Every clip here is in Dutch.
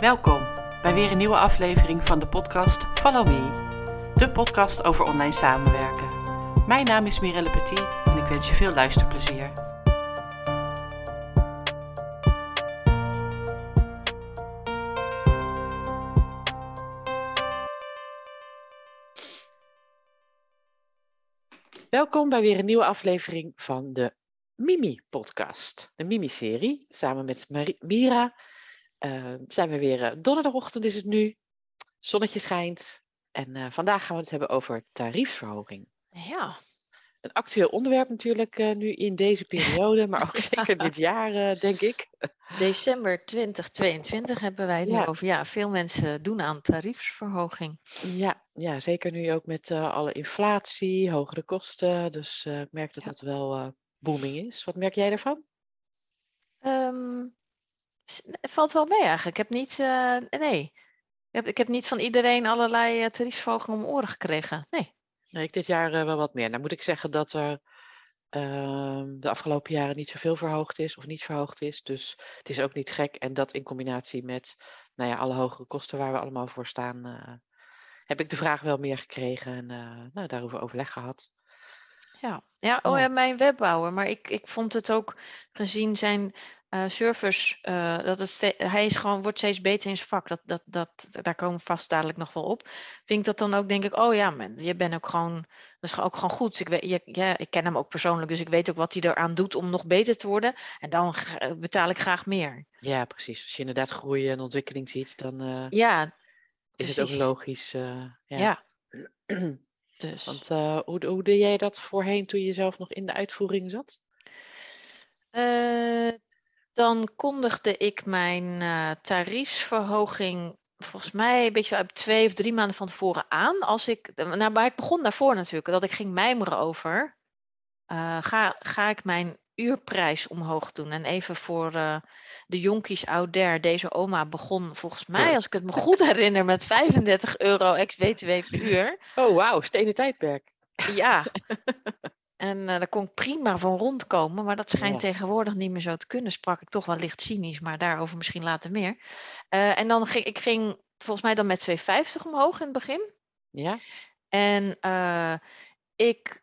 Welkom bij weer een nieuwe aflevering van de podcast Follow Me, de podcast over online samenwerken. Mijn naam is Mirelle Petit en ik wens je veel luisterplezier. Welkom bij weer een nieuwe aflevering van de Mimi-podcast, de Mimi-serie. Samen met Mira uh, zijn we weer, uh, donderdagochtend is het nu, zonnetje schijnt. En uh, vandaag gaan we het hebben over tariefsverhoging. Ja. Een actueel onderwerp natuurlijk uh, nu in deze periode, maar ook zeker dit jaar, denk ik. December 2022 hebben wij het Ja. over. Ja, veel mensen doen aan tariefsverhoging. Ja, ja zeker nu ook met alle inflatie, hogere kosten. Dus ik merk dat Ja. dat wel booming is. Wat merk jij daarvan? Ehm, valt wel mee eigenlijk. Ik heb niet, eh, nee. Ik heb, ik heb niet van iedereen allerlei eh, tariefsverhogingen om oren gekregen. Nee. Nee, ik dit jaar uh, wel wat meer. Nou moet ik zeggen dat er ehm, de afgelopen jaren niet zoveel verhoogd is of niet verhoogd is. Dus het is ook niet gek. En dat in combinatie met nou ja, alle hogere kosten waar we allemaal voor staan, eh, heb ik de vraag wel meer gekregen en eh, nou, daarover overleg gehad. Ja, ja, oh Ja. ja, mijn webbouwer. Maar ik, ik vond het ook gezien zijn eh service, eh, dat het ste- hij is gewoon, wordt steeds beter in zijn vak. Dat, dat, dat, daar komen we vast dadelijk nog wel op. Vind ik dat dan ook, denk ik, oh ja, man, je bent ook gewoon, dat is ook gewoon goed. Ik, weet, je, ja, ik ken hem ook persoonlijk, dus ik weet ook wat hij eraan doet om nog beter te worden. En dan gra- betaal ik graag meer. Ja, precies. Als je inderdaad groei en ontwikkeling ziet, dan eh, Ja, is het ook logisch. eh, ja. Ja, dus. Want eh, hoe, hoe deed jij dat voorheen toen je zelf nog in de uitvoering zat? Eh, dan kondigde ik mijn eh, tariefsverhoging volgens mij een beetje uit twee of drie maanden van tevoren aan. Als ik, nou, maar het begon daarvoor natuurlijk, dat ik ging mijmeren over. eh, ga, ga ik mijn uurprijs omhoog doen? En even voor eh, de jonkies out there. Deze oma begon volgens mij, als ik het me goed herinner, met 35 euro ex-BTW per uur. Oh, wauw, stenen tijdperk. Ja. En eh, daar kon ik prima van rondkomen, maar dat schijnt Ja. tegenwoordig niet meer zo te kunnen. Sprak ik toch wel licht cynisch, maar daarover misschien later meer. Eh, en dan ging ik ging volgens mij dan met 2,50 omhoog in het begin. Ja? En eh, ik,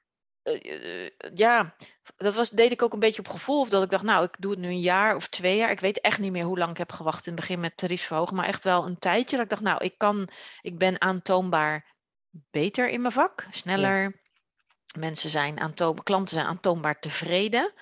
ja, dat was, deed ik ook een beetje op gevoel. Of dat ik dacht, nou, ik doe het nu een jaar of twee jaar. Ik weet echt niet meer hoe lang ik heb gewacht in het begin met tariefsverhogen. Maar echt wel een tijdje dat ik dacht, nou, ik kan, ik ben aantoonbaar beter in mijn vak. Sneller. Mensen zijn aantoonbaar, klanten zijn aantoonbaar tevreden.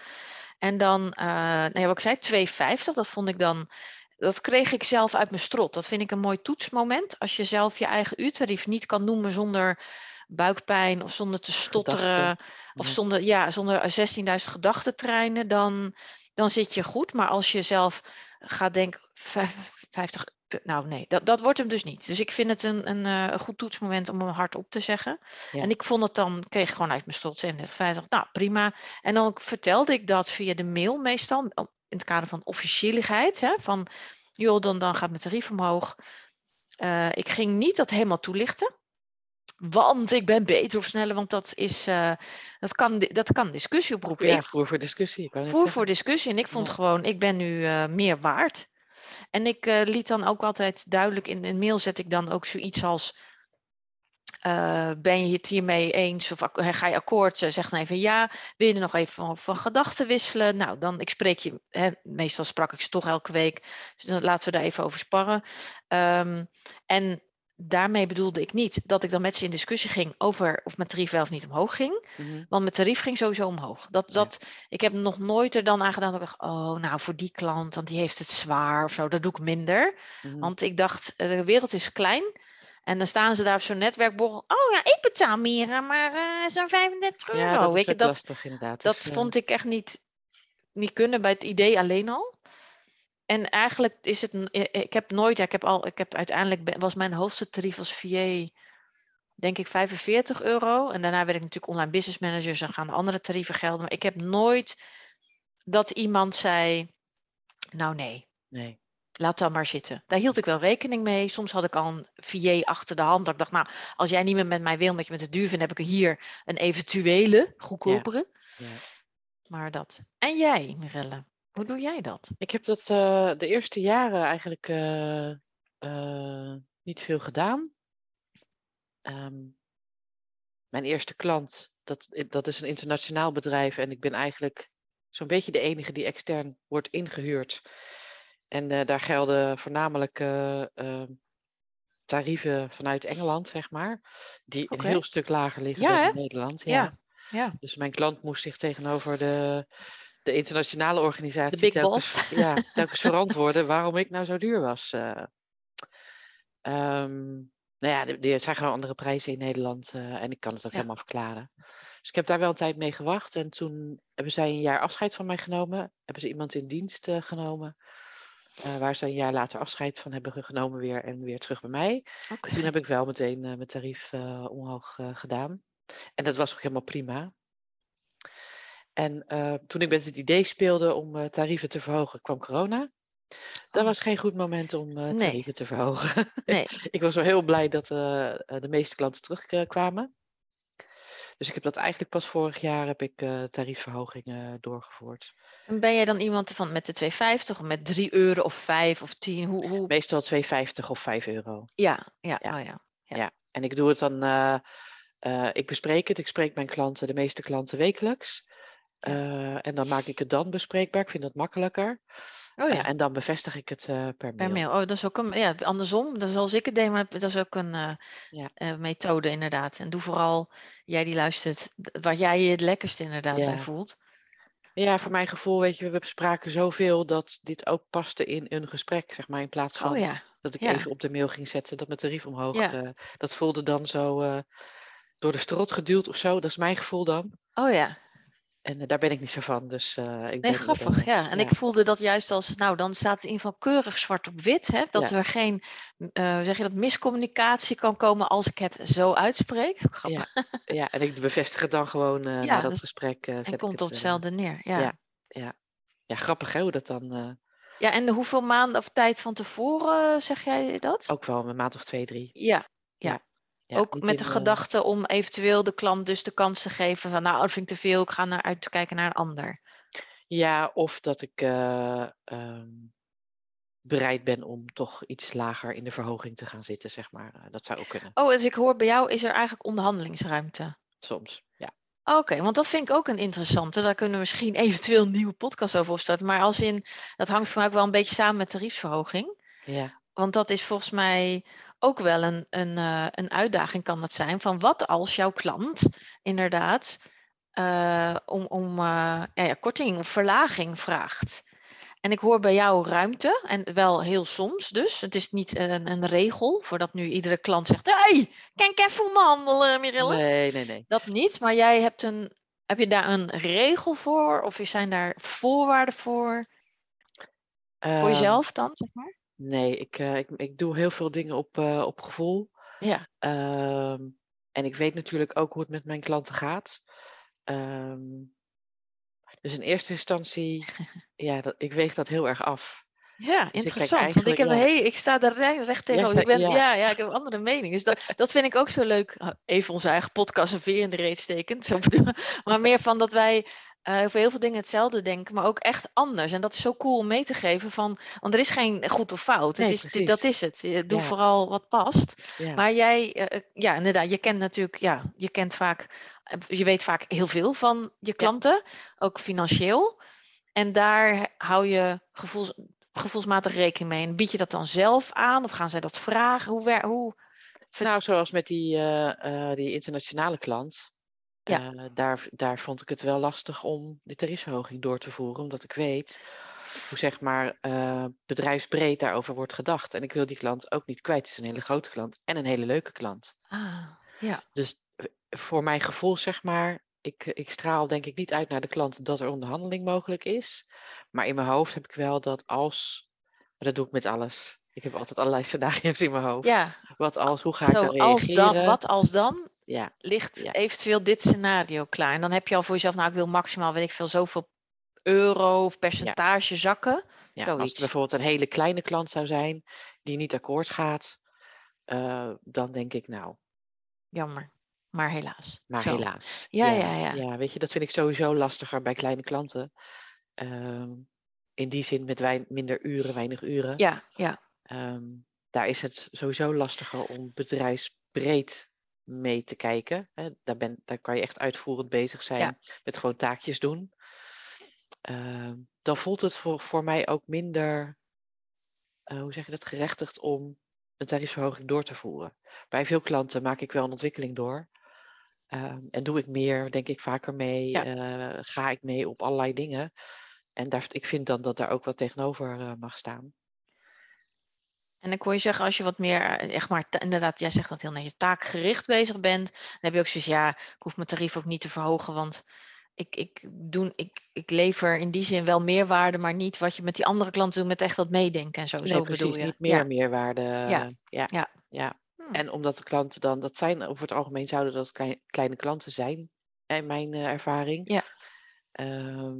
En dan, eh nou ja, wat ik zei, 2,50, dat vond ik dan, dat kreeg ik zelf uit mijn strot. Dat vind ik een mooi toetsmoment. Als je zelf je eigen uurtarief niet kan noemen zonder buikpijn of zonder te stotteren. Gedachten. Of Ja. zonder, ja, zonder 16.000 gedachtentreinen, dan, dan zit je goed. Maar als je zelf gaat denken, vijf- 50, eh, nou nee, dat, dat wordt hem dus niet. Dus ik vind het een, een, eh, een goed toetsmoment om hem hardop te zeggen. Ja. En ik vond het dan, kreeg ik gewoon uit mijn strot 37, nou prima. En dan vertelde ik dat via de mail meestal, in het kader van officieligheid. Hè, van, joh, dan, dan gaat mijn tarief omhoog. Eh, ik ging niet dat helemaal toelichten. Want ik ben beter of sneller, want dat, is, eh, dat, kan, dat kan discussie oproepen. Ja, voer voor discussie. Voer voor discussie en ik vond Ja. gewoon, ik ben nu eh, meer waard. En ik eh, liet dan ook altijd duidelijk in een mail zet ik dan ook zoiets als. eh, ben je het hiermee eens of eh, ga je akkoord? Zeg dan even ja. Wil je er nog even van, van gedachten wisselen? Nou, dan ik spreek je. Hè, meestal sprak ik ze toch elke week. Dus dan laten we daar even over sparren. Ehm, en daarmee bedoelde ik niet dat ik dan met ze in discussie ging over of mijn tarief wel of niet omhoog ging. Mhm. Want mijn tarief ging sowieso omhoog. Dat, Ja. dat, Ik heb nog nooit er dan aan gedaan dat ik dacht, oh, nou voor die klant, want die heeft het zwaar of zo. Dat doe ik minder. Mhm. Want ik dacht, eh, de wereld is klein. En dan staan ze daar op zo'n netwerkborrel. Oh ja, ik betaal meer, maar eh, zo'n 35 euro. Ja, dat is Weet je, dat, lastig inderdaad. dat eh, vond ik echt niet, niet kunnen bij het idee alleen al. En eigenlijk is het, i- ik heb nooit, ja, ik heb al, ik heb uiteindelijk, was mijn hoogste tarief als VA, denk ik 45 euro. En daarna werd ik natuurlijk online business manager, dus dan gaan de andere tarieven gelden. Maar ik heb nooit dat iemand zei, nou nee, Nee. laat dat maar zitten. Daar hield ik wel rekening mee. Soms had ik al een VA achter de hand. Dat ik dacht, nou, als jij niet meer met mij wil, omdat je met het duur vindt, heb ik hier een eventuele, goedkopere. Ja. Maar dat. En jij, Mirelle? Hoe doe jij dat? Ik heb dat eh, de eerste jaren eigenlijk eh, eh, niet veel gedaan. Ehm, mijn eerste klant, dat, dat is een internationaal bedrijf en ik ben eigenlijk zo'n beetje de enige die extern wordt ingehuurd. En daar gelden voornamelijk tarieven vanuit Engeland, zeg maar, die een heel stuk lager liggen Ja, dan hè? in Nederland. Ja. Ja, ja. Dus mijn klant moest zich tegenover de, de internationale De organisatie big telkens, boss. ja, telkens verantwoorden waarom ik nou zo duur was. Ehm, nou ja, er- zijn gewoon andere prijzen in Nederland eh, en ik kan het ook Ja. helemaal verklaren. Dus ik heb daar wel een tijd mee gewacht en toen hebben zij een jaar afscheid van mij genomen. Hebben ze iemand in dienst eh, genomen, waar ze een jaar later afscheid van hebben genomen weer en weer terug bij mij. Toen heb ik wel meteen mijn tarief omhoog gedaan. En dat was ook helemaal prima. En eh, toen ik met het idee speelde om eh, tarieven te verhogen, kwam corona. Dat Oh. was geen goed moment om eh, Nee. tarieven te verhogen. Nee. ik was wel heel blij dat de meeste klanten terugkwamen. Dus ik heb dat eigenlijk pas vorig jaar heb ik tariefverhogingen doorgevoerd. En ben jij dan iemand van met de 2,50 of met 3 euro of 5 of 10? Hoe, hoe... Meestal 2,50 of 5 euro. Ja, ja, Ja. Oh, ja. Ja. Ja. En ik doe het dan, ik bespreek het. Ik spreek mijn klanten, de meeste klanten wekelijks. Eh, en dan maak ik het dan bespreekbaar. Ik vind dat makkelijker. Oh Eh, ja, en dan bevestig ik het eh, per mail. per mail. Oh, dat is ook een, ja, andersom. Dat is zoals ik het deed, maar dat is ook een eh, Ja. eh, methode inderdaad. En doe vooral, jij die luistert, waar jij je het lekkerst inderdaad bij voelt. Ja, voor mijn gevoel, weet je, we bespraken zoveel dat dit ook paste in een gesprek, zeg maar. In plaats van Oh ja, dat ik even op de mail ging zetten dat mijn tarief omhoog. Eh, dat voelde dan zo eh, door de strot geduwd of zo. Dat is mijn gevoel dan. oh ja. En eh, daar ben ik niet zo van. Dus eh, ik Nee, grappig, ja. En ik voelde dat juist als, nou, dan staat het in geval keurig zwart op wit, hè, dat Ja. er geen, hoe zeg je dat, miscommunicatie kan komen als ik het zo uitspreek. Grappig. Ja, en ik bevestig het dan gewoon Ja, na dat gesprek. en komt het, op hetzelfde neer. Ja. ja. ja. grappig hè, hoe dat dan ja, en hoeveel maanden of tijd van tevoren zeg jij dat? ook wel een maand of twee, drie. Ja, Ja, ook met de gedachte om eventueel de klant dus de kans te geven van, nou, dat vind ik te veel, ik ga naar uitkijken naar een ander. Ja, of dat ik eh, ehm, bereid ben om toch iets lager in de verhoging te gaan zitten, zeg maar. Eh, dat zou ook kunnen, Oh, dus ik hoor bij jou is er eigenlijk onderhandelingsruimte. soms. Ja, Oké, want dat vind ik ook een interessante. Daar kunnen we misschien eventueel een nieuwe podcast over opstarten. Maar als in, dat hangt voor mij ook wel een beetje samen met tariefsverhoging. ja, Want dat is volgens mij ook wel een, een, eh, een uitdaging kan dat zijn. Van wat als jouw klant inderdaad eh, om, om eh, ja, ja, korting of verlaging vraagt. En ik hoor bij jou ruimte, en wel heel soms dus. Het is niet een, een regel, voordat nu iedere klant zegt... hey, kan ik even onderhandelen, Mirille? nee, nee, nee. Dat niet, maar jij hebt een... Heb je daar een regel voor? Of zijn daar voorwaarden voor? Voor Ehm, jezelf dan, zeg maar? Nee, ik, eh, ik, ik doe heel veel dingen op, eh, op gevoel. Ja. Ehm, en ik weet natuurlijk ook hoe het met mijn klanten gaat. Ehm, dus in eerste instantie, ja, dat, ik weeg dat heel erg af. Ja, kijk interessant. Want ik, heb hey, ik sta daar re- recht tegenover. Ik ben, ja. ja. Ja, ik heb een andere mening. Dus dat, dat vind ik ook zo leuk. Even onze eigen podcast een veer in de reet steken. Maar meer van dat wij eh, over heel veel dingen hetzelfde denken, maar ook echt anders. En dat is zo cool om mee te geven. Van, want er is geen goed of fout. Nee, het is, dat is het. Je doe Ja. vooral wat past. Ja, Maar jij, eh, eh, ja, inderdaad, je kent natuurlijk, ja, je kent vaak, je weet vaak heel veel van je klanten, ook financieel. En daar hou je gevoels, gevoelsmatig rekening mee. En bied je dat dan zelf aan of gaan zij dat vragen? Hoe, hoe nou, zoals met die, die internationale klant. Ja. eh, daar, daar vond ik het wel lastig om die tariefsverhoging door te voeren, omdat ik weet hoe zeg maar eh, bedrijfsbreed daarover wordt gedacht. En ik wil die klant ook niet kwijt. Het is een hele grote klant en een hele leuke klant. ah, ja, Dus eh, voor mijn gevoel, zeg maar, ik, ik straal denk ik niet uit naar de klant dat er onderhandeling mogelijk is. Maar in mijn hoofd heb ik wel dat als, maar dat doe ik met alles. Ik heb altijd allerlei scenario's in mijn hoofd. ja. Wat als, hoe ga ik Zo, dan als reageren? dan, wat als dan, Ja, ligt Ja. eventueel dit scenario klaar. En dan heb je al voor jezelf, nou ik wil maximaal, weet ik veel, zoveel euro of percentage zakken. ja. Als het bijvoorbeeld een hele kleine klant zou zijn die niet akkoord gaat, eh, dan denk ik nou, Jammer, maar helaas. maar Zo. helaas. Ja, ja, ja. Ja, weet je, dat vind ik sowieso lastiger bij kleine klanten. Ehm, in die zin met wei- minder uren, weinig uren. Ja, ja. Ehm, daar is het sowieso lastiger om bedrijfsbreed mee te kijken. Hè. Daar, ben, daar kan je echt uitvoerend bezig zijn met gewoon taakjes doen. Ehm, dan voelt het voor, voor mij ook minder, uh, hoe zeg je dat, gerechtigd om een tariefverhoging door te voeren. Bij veel klanten maak ik wel een ontwikkeling door. Ehm, en doe ik meer, denk ik vaker mee, eh, ga ik mee op allerlei dingen. En daar, ik vind dan dat daar ook wat tegenover uh, mag staan. En ik hoor je zeggen, als je wat meer, eh, echt maar, inderdaad, jij zegt dat heel netjes, taakgericht bezig bent, dan heb je ook zoiets, ja, ik hoef mijn tarief ook niet te verhogen, want ik, ik, doe, ik, ik lever in die zin wel meerwaarde, maar niet wat je met die andere klanten doet, met echt dat meedenken en zo. Nee, zo precies, bedoel je. niet meer meerwaarde. Ja. ja. Ja. ja. Hm. En omdat de klanten dan, dat zijn over het algemeen zouden dat klei- kleine klanten zijn, in mijn eh, ervaring. Ja. Ehm,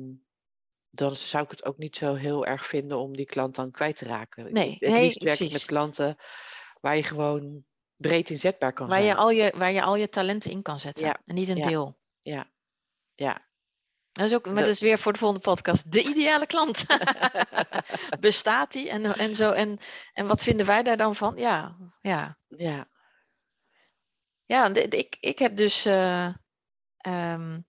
dan zou ik het ook niet zo heel erg vinden om die klant dan kwijt te raken. Nee, het nee, liefst werk ik met klanten waar je gewoon breed inzetbaar kan Waar zijn. je, al je, waar je al je talenten in kan zetten. Ja, En niet een ja. deel. Ja, ja. Dat is ook, maar Dat- dat is weer voor de volgende podcast. De ideale klant. Bestaat die? En, en, zo, en, en wat vinden wij daar dan van? Ja, ja. ja, Ja, ik, ik heb dus. eh, ehm,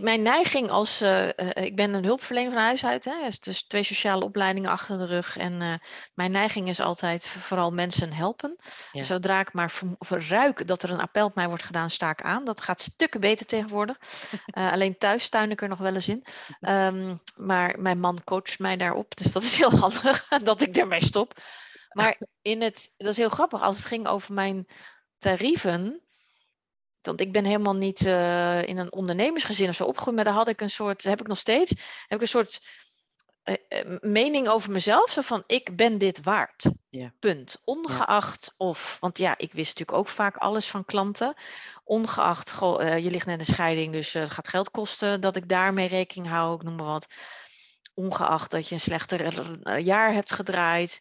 mijn neiging als. eh, eh, ik ben een hulpverlener van huis uit. Hè, dus twee sociale opleidingen achter de rug. En eh, mijn neiging is altijd vooral mensen helpen. Ja. Zodra ik maar verruik dat er een appel op mij wordt gedaan, sta ik aan. Dat gaat stukken beter tegenwoordig. Alleen thuis tuin ik er nog wel eens in. Ehm, maar mijn man coacht mij daarop. Dus dat is heel handig dat ik ermee stop. Maar in het, dat is heel grappig, als het ging over mijn tarieven. Want ik ben helemaal niet eh, in een ondernemersgezin of zo opgegroeid, maar daar had ik een soort, heb ik nog steeds, heb ik een soort eh, eh, mening over mezelf. Zo van, ik ben dit waard. Ja. Punt. Ongeacht of, want ja, ik wist natuurlijk ook vaak alles van klanten. Ongeacht, goh, je ligt net een scheiding, dus het gaat geld kosten dat ik daarmee rekening hou, ik noem maar wat. Ongeacht dat je een slechter jaar hebt gedraaid.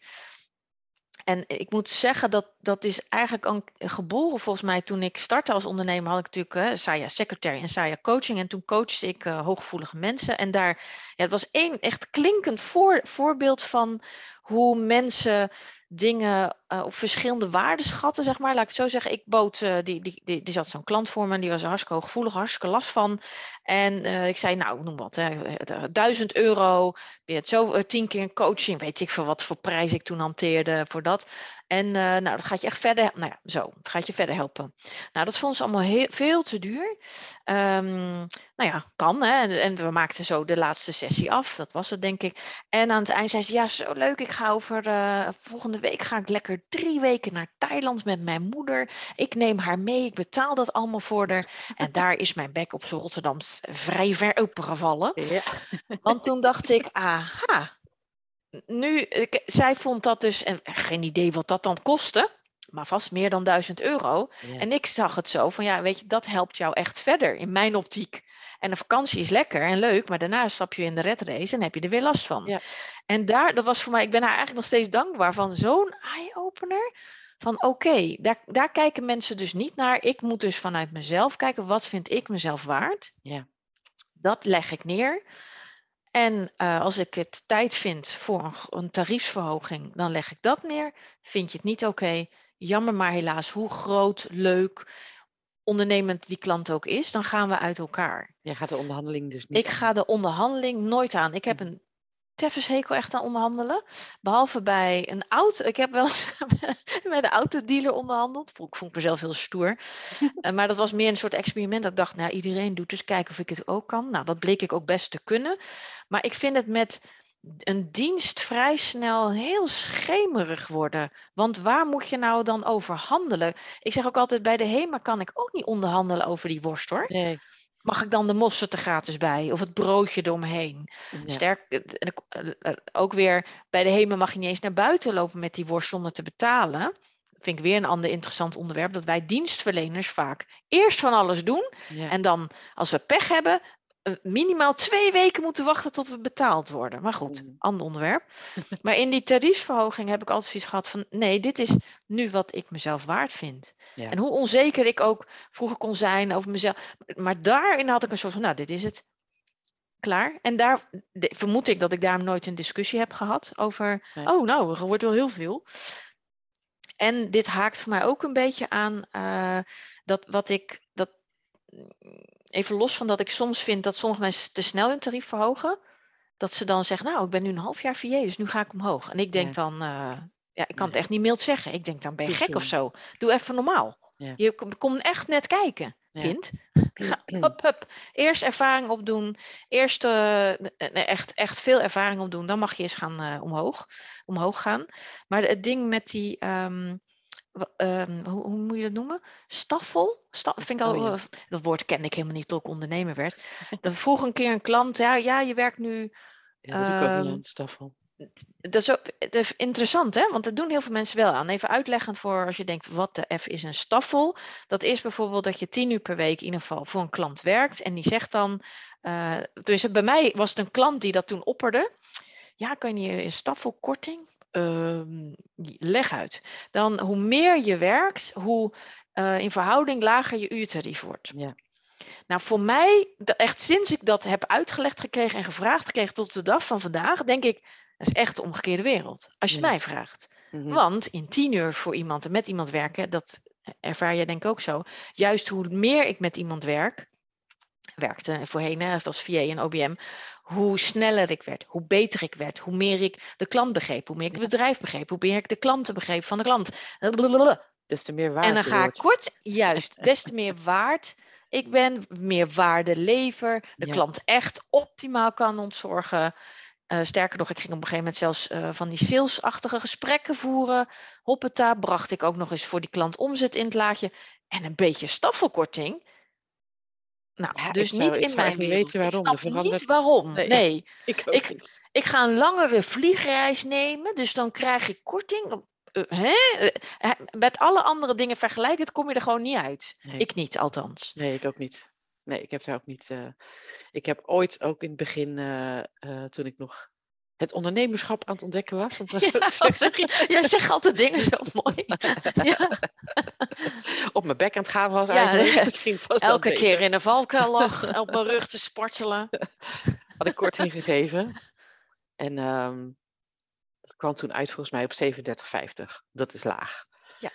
En ik moet zeggen dat dat is eigenlijk geboren volgens mij toen ik startte als ondernemer had ik natuurlijk uh, Saya Secretary en Saya Coaching en toen coachte ik uh, hooggevoelige mensen en daar ja, het was één echt klinkend voor, voorbeeld van hoe mensen dingen uh, op verschillende waarden schatten, zeg maar. Laat ik het zo zeggen. Ik bood, uh, die, die, die, zat zo'n klant voor me en die was hartstikke hooggevoelig, hartstikke last van. En ik zei, nou, noem wat, hè, 1000 euro, hebt zo tien keer coaching, weet ik veel wat voor prijs ik toen hanteerde voor dat. En nou, dat gaat je echt verder, nou ja, zo, gaat je verder helpen. Nou, dat vond ze allemaal heel, veel te duur. Um, nou ja, kan, hè. En, en, we maakten zo de laatste sessie af, dat was het denk ik. En aan het eind zei ze, ja, zo leuk, ik ga over, uh, volgende week ga ik lekker drie weken naar Thailand met mijn moeder. Ik neem haar mee, ik betaal dat allemaal voor haar. En daar is mijn bek op Rotterdams vrij ver opengevallen. Ja. Want toen dacht ik, aha, nu, ik, zij vond dat dus, en geen idee wat dat dan kostte, maar vast meer dan 1000 euro. Ja. En ik zag het zo van, ja, weet je, dat helpt jou echt verder in mijn optiek. En een vakantie is lekker en leuk, maar daarna stap je in de red race en heb je er weer last van. Ja. En daar, dat was voor mij, ik ben haar eigenlijk nog steeds dankbaar van zo'n eye-opener. Van oké, okay, daar, daar kijken mensen dus niet naar. Ik moet dus vanuit mezelf kijken, wat vind ik mezelf waard? Ja. Dat leg ik neer. En uh, als ik het tijd vind voor een, een, tariefsverhoging, dan leg ik dat neer. Vind je het niet oké? Okay? Jammer maar helaas, hoe groot, leuk, ondernemend die klant ook is, dan gaan we uit elkaar. Jij gaat de onderhandeling dus niet Ik aan. ga de onderhandeling nooit aan. Ik heb een teffenshekel echt aan onderhandelen. Behalve bij een auto. Ik heb wel eens bij de autodealer onderhandeld. Vond, vond ik mezelf heel stoer. uh, maar dat was meer een soort experiment. Dat ik dacht, nou iedereen doet dus kijken of ik het ook kan. Nou, dat bleek ik ook best te kunnen. Maar ik vind het met een dienst vrij snel heel schemerig worden. Want waar moet je nou dan over handelen? Ik zeg ook altijd, bij de HEMA kan ik ook niet onderhandelen over die worst hoor. Nee. Mag ik dan de mosterd er gratis bij? Of het broodje eromheen? Ja. Sterk, eh, ook weer bij de HEMA mag je niet eens naar buiten lopen met die worst zonder te betalen. Vind ik weer een ander interessant onderwerp. Dat wij dienstverleners vaak eerst van alles doen. Ja. En dan, als we pech hebben, eh, minimaal twee weken moeten wachten tot we betaald worden. Maar goed, ander onderwerp. maar in die tariefsverhoging heb ik altijd zoiets gehad van... nee, dit is nu wat ik mezelf waard vind. Ja. En hoe onzeker ik ook vroeger kon zijn over mezelf. Maar daarin had ik een soort van, nou, dit is het. klaar. En daar de- vermoed ik dat ik daar nooit een discussie heb gehad over. Nee. Oh, nou, er wordt wel heel veel. En dit haakt voor mij ook een beetje aan eh, dat wat ik. Dat, even los van dat ik soms vind dat sommige mensen te snel hun tarief verhogen. Dat ze dan zeggen, nou, ik ben nu een half jaar VA, dus nu ga ik omhoog. En ik denk Ja. dan, eh, ja, ik kan het echt niet mild zeggen. Ik denk dan, ben je gek of zo? Doe even normaal. Ja. Je kom, kom echt net kijken, kind. Ga, hup, hup. Eerst ervaring opdoen. Eerst eh, echt, echt veel ervaring opdoen. Dan mag je eens gaan eh, omhoog, omhoog gaan. Maar het ding met die, ehm, ehm, hoe, hoe moet je dat noemen? Staffel? Sta, vind ik al, Oh ja. eh, dat woord kende ik helemaal niet tot ik ondernemer werd. Dat vroeg een keer een klant, ja, ja je werkt nu Ja, dat ik ook Ehm, niet Staffel. dat is, ook, dat is interessant, hè? Want dat doen heel veel mensen wel aan. Even uitleggend voor als je denkt, wat de F is een staffel. Dat is bijvoorbeeld dat je tien uur per week in ieder geval voor een klant werkt. En die zegt dan, eh dus bij mij was het een klant die dat toen opperde. Ja, kan je een staffelkorting? Ehm, leg uit. Dan hoe meer je werkt, hoe eh, in verhouding lager je uurtarief wordt. Ja. Nou, voor mij, echt sinds ik dat heb uitgelegd gekregen en gevraagd gekregen tot de dag van vandaag, denk ik, dat is echt de omgekeerde wereld. Als je Ja. mij vraagt. Mhm. Want in tien uur voor iemand en met iemand werken, dat ervaar jij denk ik ook zo. Juist hoe meer ik met iemand werk, werkte voorheen hè, als VA en OBM, hoe sneller ik werd, hoe beter ik werd, hoe meer ik de klant begreep, hoe meer ik het bedrijf begreep, hoe meer ik de klanten begreep van de klant. Blablabla. Des te meer waard En dan ga ik kort, juist, des te meer waard ik ben, meer waarde lever, de Ja. klant echt optimaal kan ontzorgen. Eh, sterker nog, ik ging op een gegeven moment zelfs eh, van die salesachtige gesprekken voeren. Hoppeta, bracht ik ook nog eens voor die klant omzet in het laadje. En een beetje staffelkorting. Nou, Ja, dus niet in mijn wereld. weten waarom. Ik Er snap verandert- niet waarom. Nee. nee. Ik Ik- ga een langere vliegreis nemen, dus dan krijg ik korting. Eh, hè? Eh, eh, met alle andere dingen vergelijkend kom je er gewoon niet uit. Nee. Ik niet, althans. Nee, ik ook niet. Nee, ik heb daar ook niet. ik heb ooit ook in het begin, toen ik nog het ondernemerschap aan het ontdekken was, om Ja, wat zeg je? Jij zegt altijd dingen zo mooi. Ja, op mijn bek aan het gaan was eigenlijk. ja. Misschien elke beter. keer in de valkuil lag, op mijn rug te spartelen. had ik korting gegeven. En ehm, dat kwam toen uit volgens mij op 37,50. Dat is laag. Ja.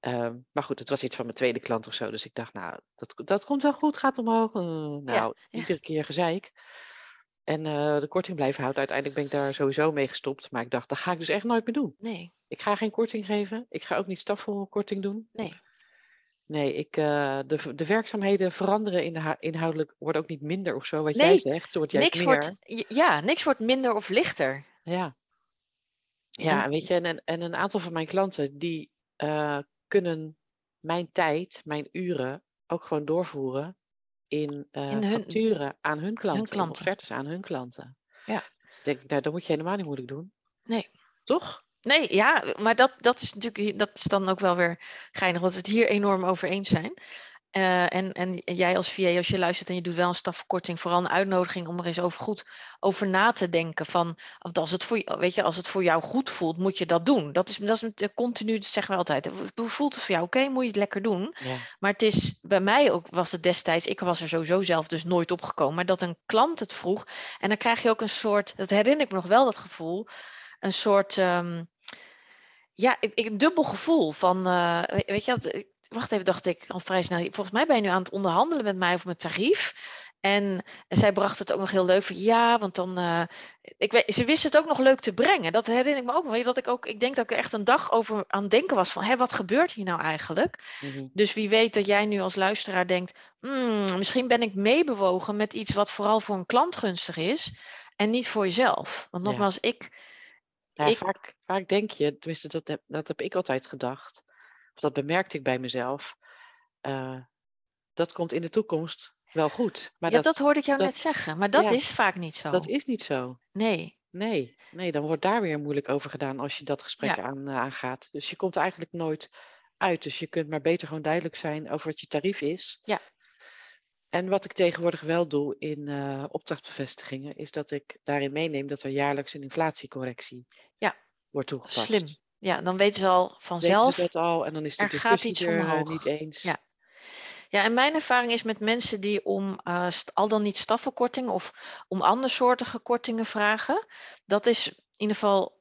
Ehm, maar goed, het was iets van mijn tweede klant of zo. Dus ik dacht, nou, dat, dat komt wel goed, gaat omhoog. Eh, nou, iedere keer gezeik. En eh, de korting blijven houden. Uiteindelijk ben ik daar sowieso mee gestopt. Maar ik dacht, dat ga ik dus echt nooit meer doen. Nee, Ik ga geen korting geven. Ik ga ook niet staffelkorting doen. nee. Nee, ik, eh, de, de werkzaamheden veranderen in de inhoudelijk worden ook niet minder of zo. Wat jij zegt, wordt juist Niks meer. wordt, ja, niks wordt minder of lichter. Ja. Ja, En- weet je, en, en- en een aantal van mijn klanten die eh, kunnen mijn tijd, mijn uren ook gewoon doorvoeren in, In hun- facturen aan hun klanten, in klanten. offertes aan hun klanten. Ja. Dus ik denk, nou, dat moet je helemaal niet moeilijk doen. Nee. Toch? Nee, ja, maar dat, dat is natuurlijk dat is dan ook wel weer geinig, dat we het hier enorm over eens zijn. Eh, en, en jij als VA, als je luistert en je doet wel een stafverkorting, vooral een uitnodiging om er eens over goed over na te denken. Van, als, het voor, je- weet je, als het voor jou goed voelt, moet je dat doen. Dat is, dat is met- continu, dat zeggen we altijd. Hoe voelt het voor jou? Oké, moet je het lekker doen. Ja. Maar het is bij mij ook, was het destijds, ik was er sowieso zelf dus nooit op gekomen, maar dat een klant het vroeg. En dan krijg je ook een soort, dat herinner ik me nog wel, dat gevoel, een soort, ehm, ja, ik, ik- een dubbel gevoel van, eh, we- weet je, ik- wacht even, dacht ik al vrij snel, volgens mij ben je nu aan het onderhandelen met mij over mijn tarief. En, en zij bracht het ook nog heel leuk van, ja, want dan, eh, ik weet, ze wist het ook nog leuk te brengen. Dat herinner ik me ook wel, dat ik ook, ik denk dat ik er echt een dag over aan het denken was van, hé, wat gebeurt hier nou eigenlijk? Mhm. Dus wie weet dat jij nu als luisteraar denkt, "Hmm, misschien ben ik meebewogen met iets wat vooral voor een klant gunstig is en niet voor jezelf. Want Ja. nogmaals, ik, Ja, Ik- vaak, vaak denk je, tenminste dat heb, dat heb ik altijd gedacht, of dat bemerkte ik bij mezelf, eh, dat komt in de toekomst wel goed. Maar ja, dat, dat, hoorde ik jou dat- net zeggen, maar dat ja, is vaak niet zo. dat is niet zo. Nee, Nee, nee, dan wordt daar weer moeilijk over gedaan als je dat gesprek Ja. aan, eh, aangaat. Dus je komt er eigenlijk nooit uit. Dus je kunt maar beter gewoon duidelijk zijn over wat je tarief is. Ja. En wat ik tegenwoordig wel doe in eh, opdrachtbevestigingen, is dat ik daarin meeneem dat er jaarlijks een inflatiecorrectie Ja. wordt toegepast. slim. Ja, dan weten ze al Weten vanzelf. ze dat al en dan is de er gaat iets er eh, omhoog. niet eens. Ja. Ja, en mijn ervaring is met mensen die om uh, al dan niet staffelkorting of om andersoortige kortingen vragen, dat is in ieder geval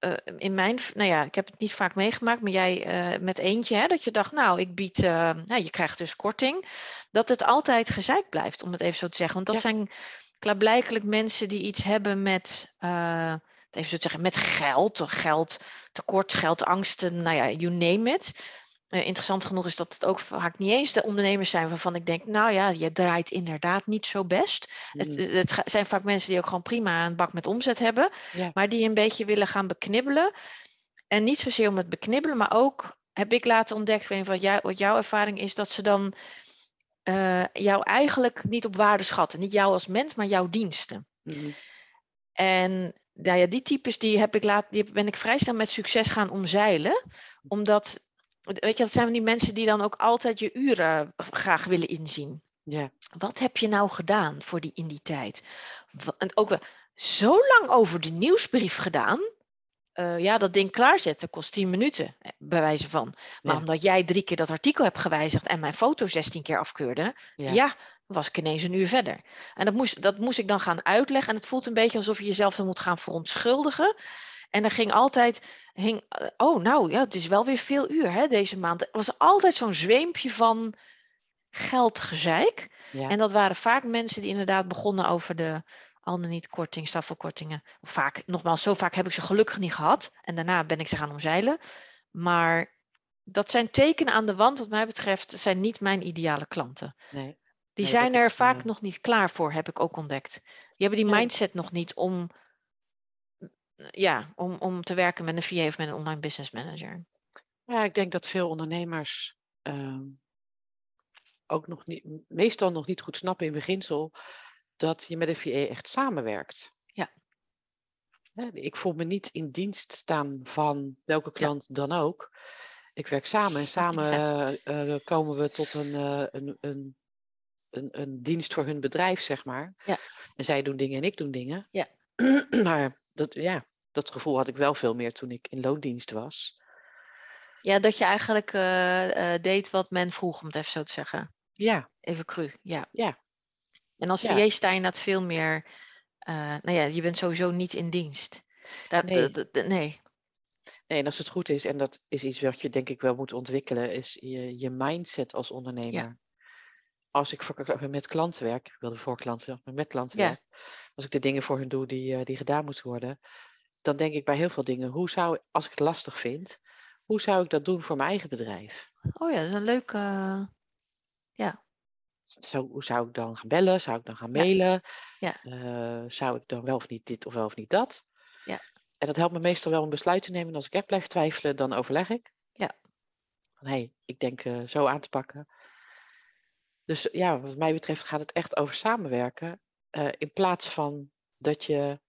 uh, in mijn, nou ja, ik heb het niet vaak meegemaakt, maar jij uh, met eentje, hè, dat je dacht, nou, ik bied, nou, je krijgt dus korting, dat het altijd gezeik blijft, om het even zo te zeggen. Want dat ja. zijn klaarblijkelijk mensen die iets hebben met, even zo te zeggen, met geld, geld tekort, geldangsten, nou ja, you name it. Uh, interessant genoeg is dat het ook vaak niet eens de ondernemers zijn waarvan ik denk, nou ja, je draait inderdaad niet zo best. Het, Mm. het zijn vaak mensen die ook gewoon prima een bak met omzet hebben, maar die een beetje willen gaan beknibbelen. En niet zozeer om het beknibbelen, maar ook heb ik laten ontdekt, ik weet niet wat, jij, wat jouw ervaring is, dat ze dan eh, jou eigenlijk niet op waarde schatten. Niet jou als mens, maar jouw diensten. Mhm. En nou ja, die types die heb ik laat, die ben ik vrij snel met succes gaan omzeilen. Omdat, weet je, dat zijn die mensen die dan ook altijd je uren graag willen inzien. Ja. Wat heb je nou gedaan voor die in die tijd? En ook wel zo lang over de nieuwsbrief gedaan. Eh, ja, dat ding klaarzetten kost 10 minuten, eh, bij wijze van. Maar Ja. omdat jij drie keer dat artikel hebt gewijzigd en mijn foto 16 keer afkeurde, Ja. ja, was ik ineens een uur verder. En dat moest, dat moest ik dan gaan uitleggen. En het voelt een beetje alsof je jezelf dan moet gaan verontschuldigen. En er ging altijd, hing, eh, oh nou ja, het is wel weer veel uur hè, deze maand. Er was altijd zo'n zweempje van geldgezeik. Ja. En dat waren vaak mensen die inderdaad begonnen over de al dan niet korting, staffelkortingen. Of Vaak, nogmaals, zo vaak heb ik ze gelukkig niet gehad. En daarna ben ik ze gaan omzeilen. Maar dat zijn tekenen aan de wand, wat mij betreft, zijn niet mijn ideale klanten. Nee. Die Nee, zijn er is, vaak eh, nog niet klaar voor, heb ik ook ontdekt. Die hebben die mindset nog niet om, ja, om, om te werken met een VA of met een online business manager. Ja, ik denk dat veel ondernemers ehm, ook nog niet, meestal nog niet goed snappen in beginsel dat je met een VA echt samenwerkt. Ja. Ik voel me niet in dienst staan van welke Ja. klant dan ook. Ik werk samen en samen Ja. eh, eh, komen we tot een, een, een, een, een dienst voor hun bedrijf, zeg maar. Ja. En zij doen dingen en ik doe dingen. Ja. maar dat, ja, dat gevoel had ik wel veel meer toen ik in loondienst was. Ja, dat je eigenlijk eh, eh, deed wat men vroeg, om het even zo te zeggen. Ja, Even cru, ja. Ja. En als Ja. VA sta je inderdaad veel meer, eh, nou ja, je bent sowieso niet in dienst. Daar, Nee. nee. Nee, en als het goed is, en dat is iets wat je denk ik wel moet ontwikkelen, is je, je mindset als ondernemer. Als ik voor, met klanten werk, ik wilde voor klanten, maar met klanten Ja. werk, als ik de dingen voor hun doe die, eh, die gedaan moeten worden, dan denk ik bij heel veel dingen, hoe zou, als ik het lastig vind, hoe zou ik dat doen voor mijn eigen bedrijf? Oh ja, dat is een leuke, eh, Zo, hoe zou ik dan gaan bellen? Zou ik dan gaan Ja. mailen? Ja. Eh, zou ik dan wel of niet dit of wel of niet dat? Ja. En dat helpt me meestal wel om besluit te nemen. En als ik echt blijf twijfelen, dan overleg ik. Ja. Van, hey, ik denk zo aan te pakken. Dus ja, wat mij betreft gaat het echt over samenwerken. eh, in plaats van dat je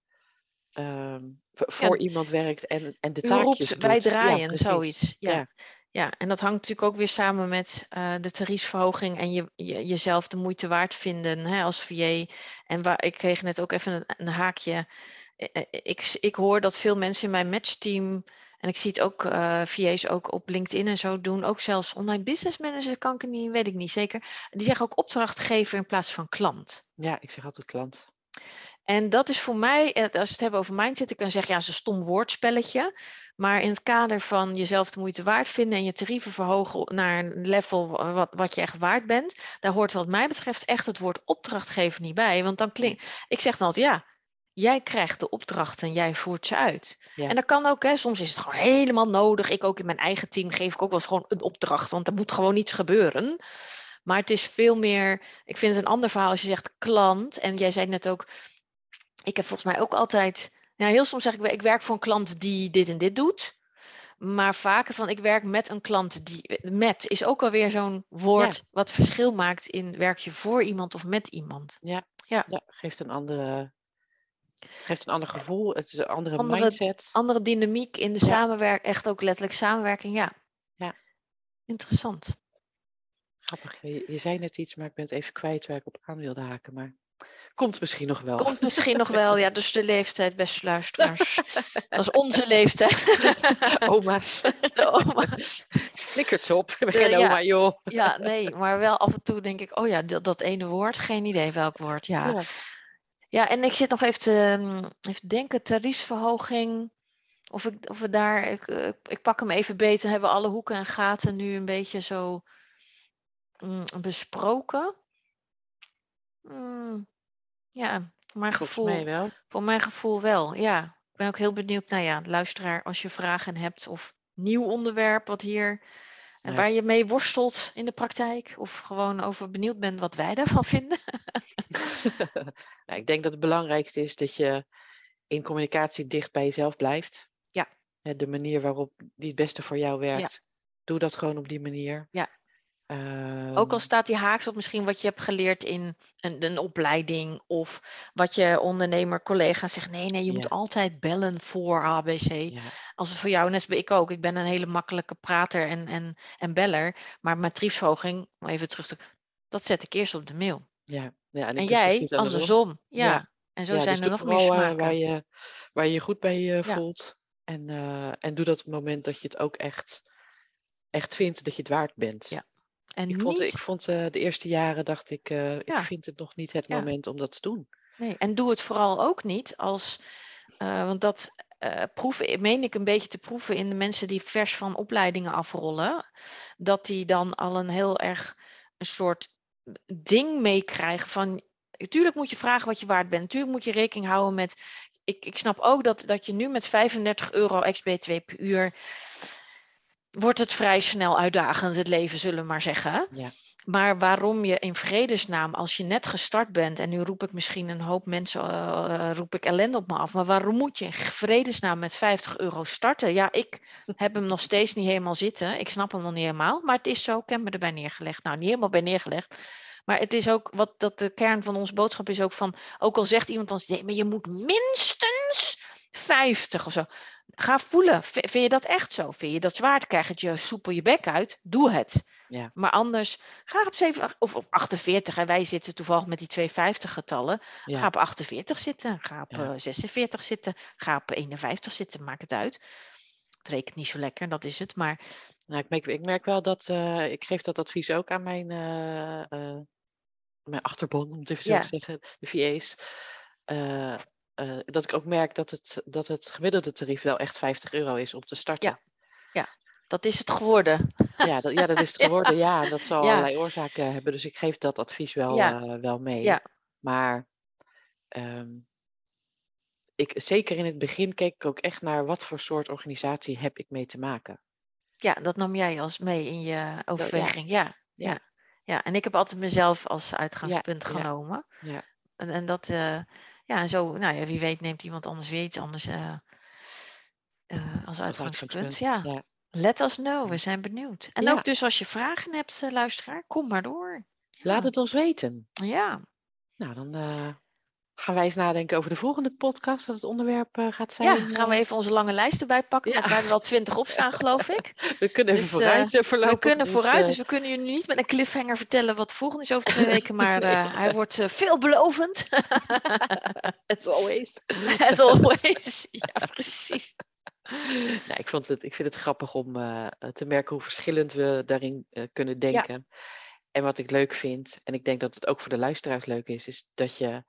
ehm, voor iemand werkt en, en de taakjes roept, doet. wij draaien, zoiets. Ja. Ja. ja. en dat hangt natuurlijk ook weer samen met eh, de tariefsverhoging en je, je, jezelf de moeite waard vinden hè, als VA. En waar, ik kreeg net ook even een, een haakje. Eh, Ik, ik hoor dat veel mensen in mijn matchteam, en ik zie het ook VA's ook op LinkedIn en zo doen, ook zelfs online business manager kan ik niet, weet ik niet zeker. Die zeggen ook opdrachtgever in plaats van klant. ja, ik zeg altijd klant. En dat is voor mij, eh, als we het hebben over mindset, ik kan zeggen, ja, het is een stom woordspelletje. Maar in het kader van jezelf de moeite waard vinden en je tarieven verhogen naar een level wa- wat, wat je echt waard bent, daar hoort wat mij betreft echt het woord opdrachtgever niet bij. Want dan klinkt, ik zeg dan altijd, ja, jij krijgt de opdrachten en jij voert ze uit. Ja. En dat kan ook, hè, soms is het gewoon helemaal nodig. Ik ook in mijn eigen team geef ik ook wel eens gewoon een opdracht, want er moet gewoon iets gebeuren. Maar het is veel meer, ik vind het een ander verhaal als je zegt klant. En jij zei net ook, ik heb volgens mij ook altijd, nou heel soms zeg ik, ik werk voor een klant die dit en dit doet. Maar vaker van, ik werk met een klant die, met is ook alweer zo'n woord wat verschil maakt in werk je voor iemand of met iemand. Ja, geeft een andere, geeft een ander gevoel. Het is een andere, Andere- mindset. Andere dynamiek in de Ja. samenwerking, echt ook letterlijk samenwerking, ja. Ja. Interessant. Grappig, je, je zei net iets, maar ik ben het even kwijt waar ik op aan wilde haken. Maar Komt misschien nog wel. Komt misschien nog wel, ja, dus de leeftijd, beste luisteraars. Dat is onze leeftijd. Oma's. De oma's. Flikkert op. Ik ben Eh, geen ja. oma, joh. Ja, nee, maar wel af en toe denk ik, oh ja, dat, dat ene woord, geen idee welk woord. Ja. Ja. Ja, en ik zit nog even te mm, even denken, tariefsverhoging. Of, ik, of we daar, ik, eh, ik pak hem even beter, hebben we alle hoeken en gaten nu een beetje zo mm, besproken. Mm, ja, voor mijn Volgens gevoel. wel. Voor mijn gevoel wel, ja. Ik ben ook heel benieuwd, nou ja, luisteraar, als je vragen hebt of nieuw onderwerp wat hier, en Ja. waar je mee worstelt in de praktijk, of gewoon over benieuwd bent wat wij daarvan vinden. Nou, ik denk dat het belangrijkste is dat je in communicatie dicht bij jezelf blijft. Ja. De manier waarop die het beste voor jou werkt. Doe dat gewoon op die manier. Ja. Ook al Ehm, staat die haaks op misschien wat je hebt geleerd in een, een opleiding, of wat je ondernemer, collega zegt, nee, nee, je moet altijd bellen voor ABC. ja, Als het voor jou, net ik ook, ik ben een hele makkelijke prater en, en, en beller, maar om even terug te, dat zet ik eerst op de mail. Ja, ja. En, En jij andersom. Ja. Ja. En zo Ja, zijn dus er nog meer eh, smaken. waar, je, waar je je goed bij eh, voelt. En, eh, en doe dat op het moment dat je het ook echt, echt vindt dat je het waard bent. Ja. En Ik vond, ik vond de eerste jaren dacht ik, ik vind het nog niet het moment om dat te doen. nee, en doe het vooral ook niet als, want dat eh, proeven, meen ik een beetje te proeven in de mensen die vers van opleidingen afrollen, dat die dan al een heel erg een soort ding meekrijgen van, natuurlijk moet je vragen wat je waard bent, natuurlijk moet je rekening houden met, ik, ik snap ook dat, dat je nu met 35 euro ex-BTW per uur, wordt het vrij snel uitdagend het leven, zullen we maar zeggen. Ja. Maar waarom je in vredesnaam, als je net gestart bent, en nu roep ik misschien een hoop mensen, eh, eh, roep ik ellende op me af, maar waarom moet je in vredesnaam met 50 euro starten? Ja, ik heb hem nog steeds niet helemaal zitten. Ik snap hem nog niet helemaal, maar het is zo, ik heb me erbij neergelegd. Nou, niet helemaal bij neergelegd. Maar het is ook wat dat de kern van onze boodschap is ook van, ook al zegt iemand dan, nee, maar je moet minstens 50 of zo. Ga voelen. V- Vind je dat echt zo? Vind je dat zwaar? Krijg het je soepel je bek uit? Doe het. Ja. Maar anders, ga op 7 of op 48. En wij zitten toevallig met die 250 getallen. Ja. Ga op 48 zitten. Ga op Ja. eh, 46 zitten. Ga op 51 zitten. Maakt het uit. Het rekent niet zo lekker, dat is het. Maar Nou, ik, merk, ik merk wel dat, eh, ik geef dat advies ook aan mijn, eh, mijn achterban, om het even zo te zeggen, de VA's. Eh, dat ik ook merk dat het, dat het gemiddelde tarief wel echt 50 euro is om te starten. dat is het geworden. Ja, dat, ja, dat is het geworden. Ja, dat zal Ja. allerlei oorzaken hebben. Dus ik geef dat advies wel, Ja. eh, wel mee. Ja. Maar ehm, ik, zeker in het begin keek ik ook echt naar wat voor soort organisatie heb ik mee te maken. Ja, dat nam jij als mee in je overweging. Ja, ja. Ja. ja. en ik heb altijd mezelf als uitgangspunt ja. genomen. Ja. En, en dat, eh, ja, en zo, nou ja, wie weet neemt iemand anders weer iets anders eh, eh, als uitgangspunt. Ja, Ja. let us know, we zijn benieuwd. En Ja. ook dus als je vragen hebt, eh, luisteraar, kom maar door. Laat het ons weten. Ja, Nou, dan gaan wij eens nadenken over de volgende podcast, wat het onderwerp eh, gaat zijn. ja, gaan we eh. even onze lange lijst erbij pakken, Ja. we hebben er wel twintig op staan, geloof ik. we kunnen even Dus, vooruit uh, We kunnen vooruit, dus we kunnen jullie niet met een cliffhanger vertellen wat volgend is over twee weken, maar eh, hij wordt eh, veelbelovend. As always. As always. Ja, precies. nou, ik, vond het, ik vind het grappig om eh, te merken hoe verschillend we daarin eh, kunnen denken. En wat ik leuk vind, en ik denk dat het ook voor de luisteraars leuk is, is dat je,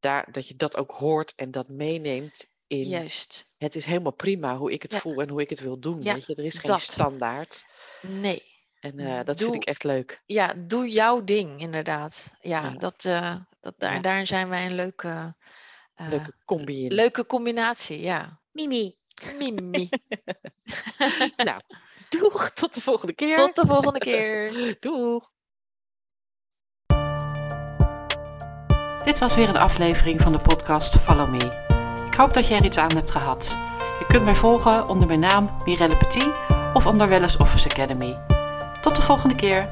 daar, dat, je dat ook hoort en dat meeneemt in Juist. het is helemaal prima hoe ik het Ja. voel en hoe ik het wil doen. Ja, weet je? Er is geen dat. standaard. Nee. En eh, dat Doe- vind ik echt leuk. Ja, doe jouw ding, inderdaad. Ja, Ja. Dat, eh, dat, daar, Ja. daarin zijn wij een leuke, eh, Leuke combi in. leuke combinatie. Ja. Mimi. Mimi. nou, doeg. Tot de volgende keer. Tot de volgende keer. Doeg. Dit was weer een aflevering van de podcast Follow Me. Ik hoop dat je er iets aan hebt gehad. Je kunt mij volgen onder mijn naam Mirelle Petit of onder Wellness Office Academy. Tot de volgende keer.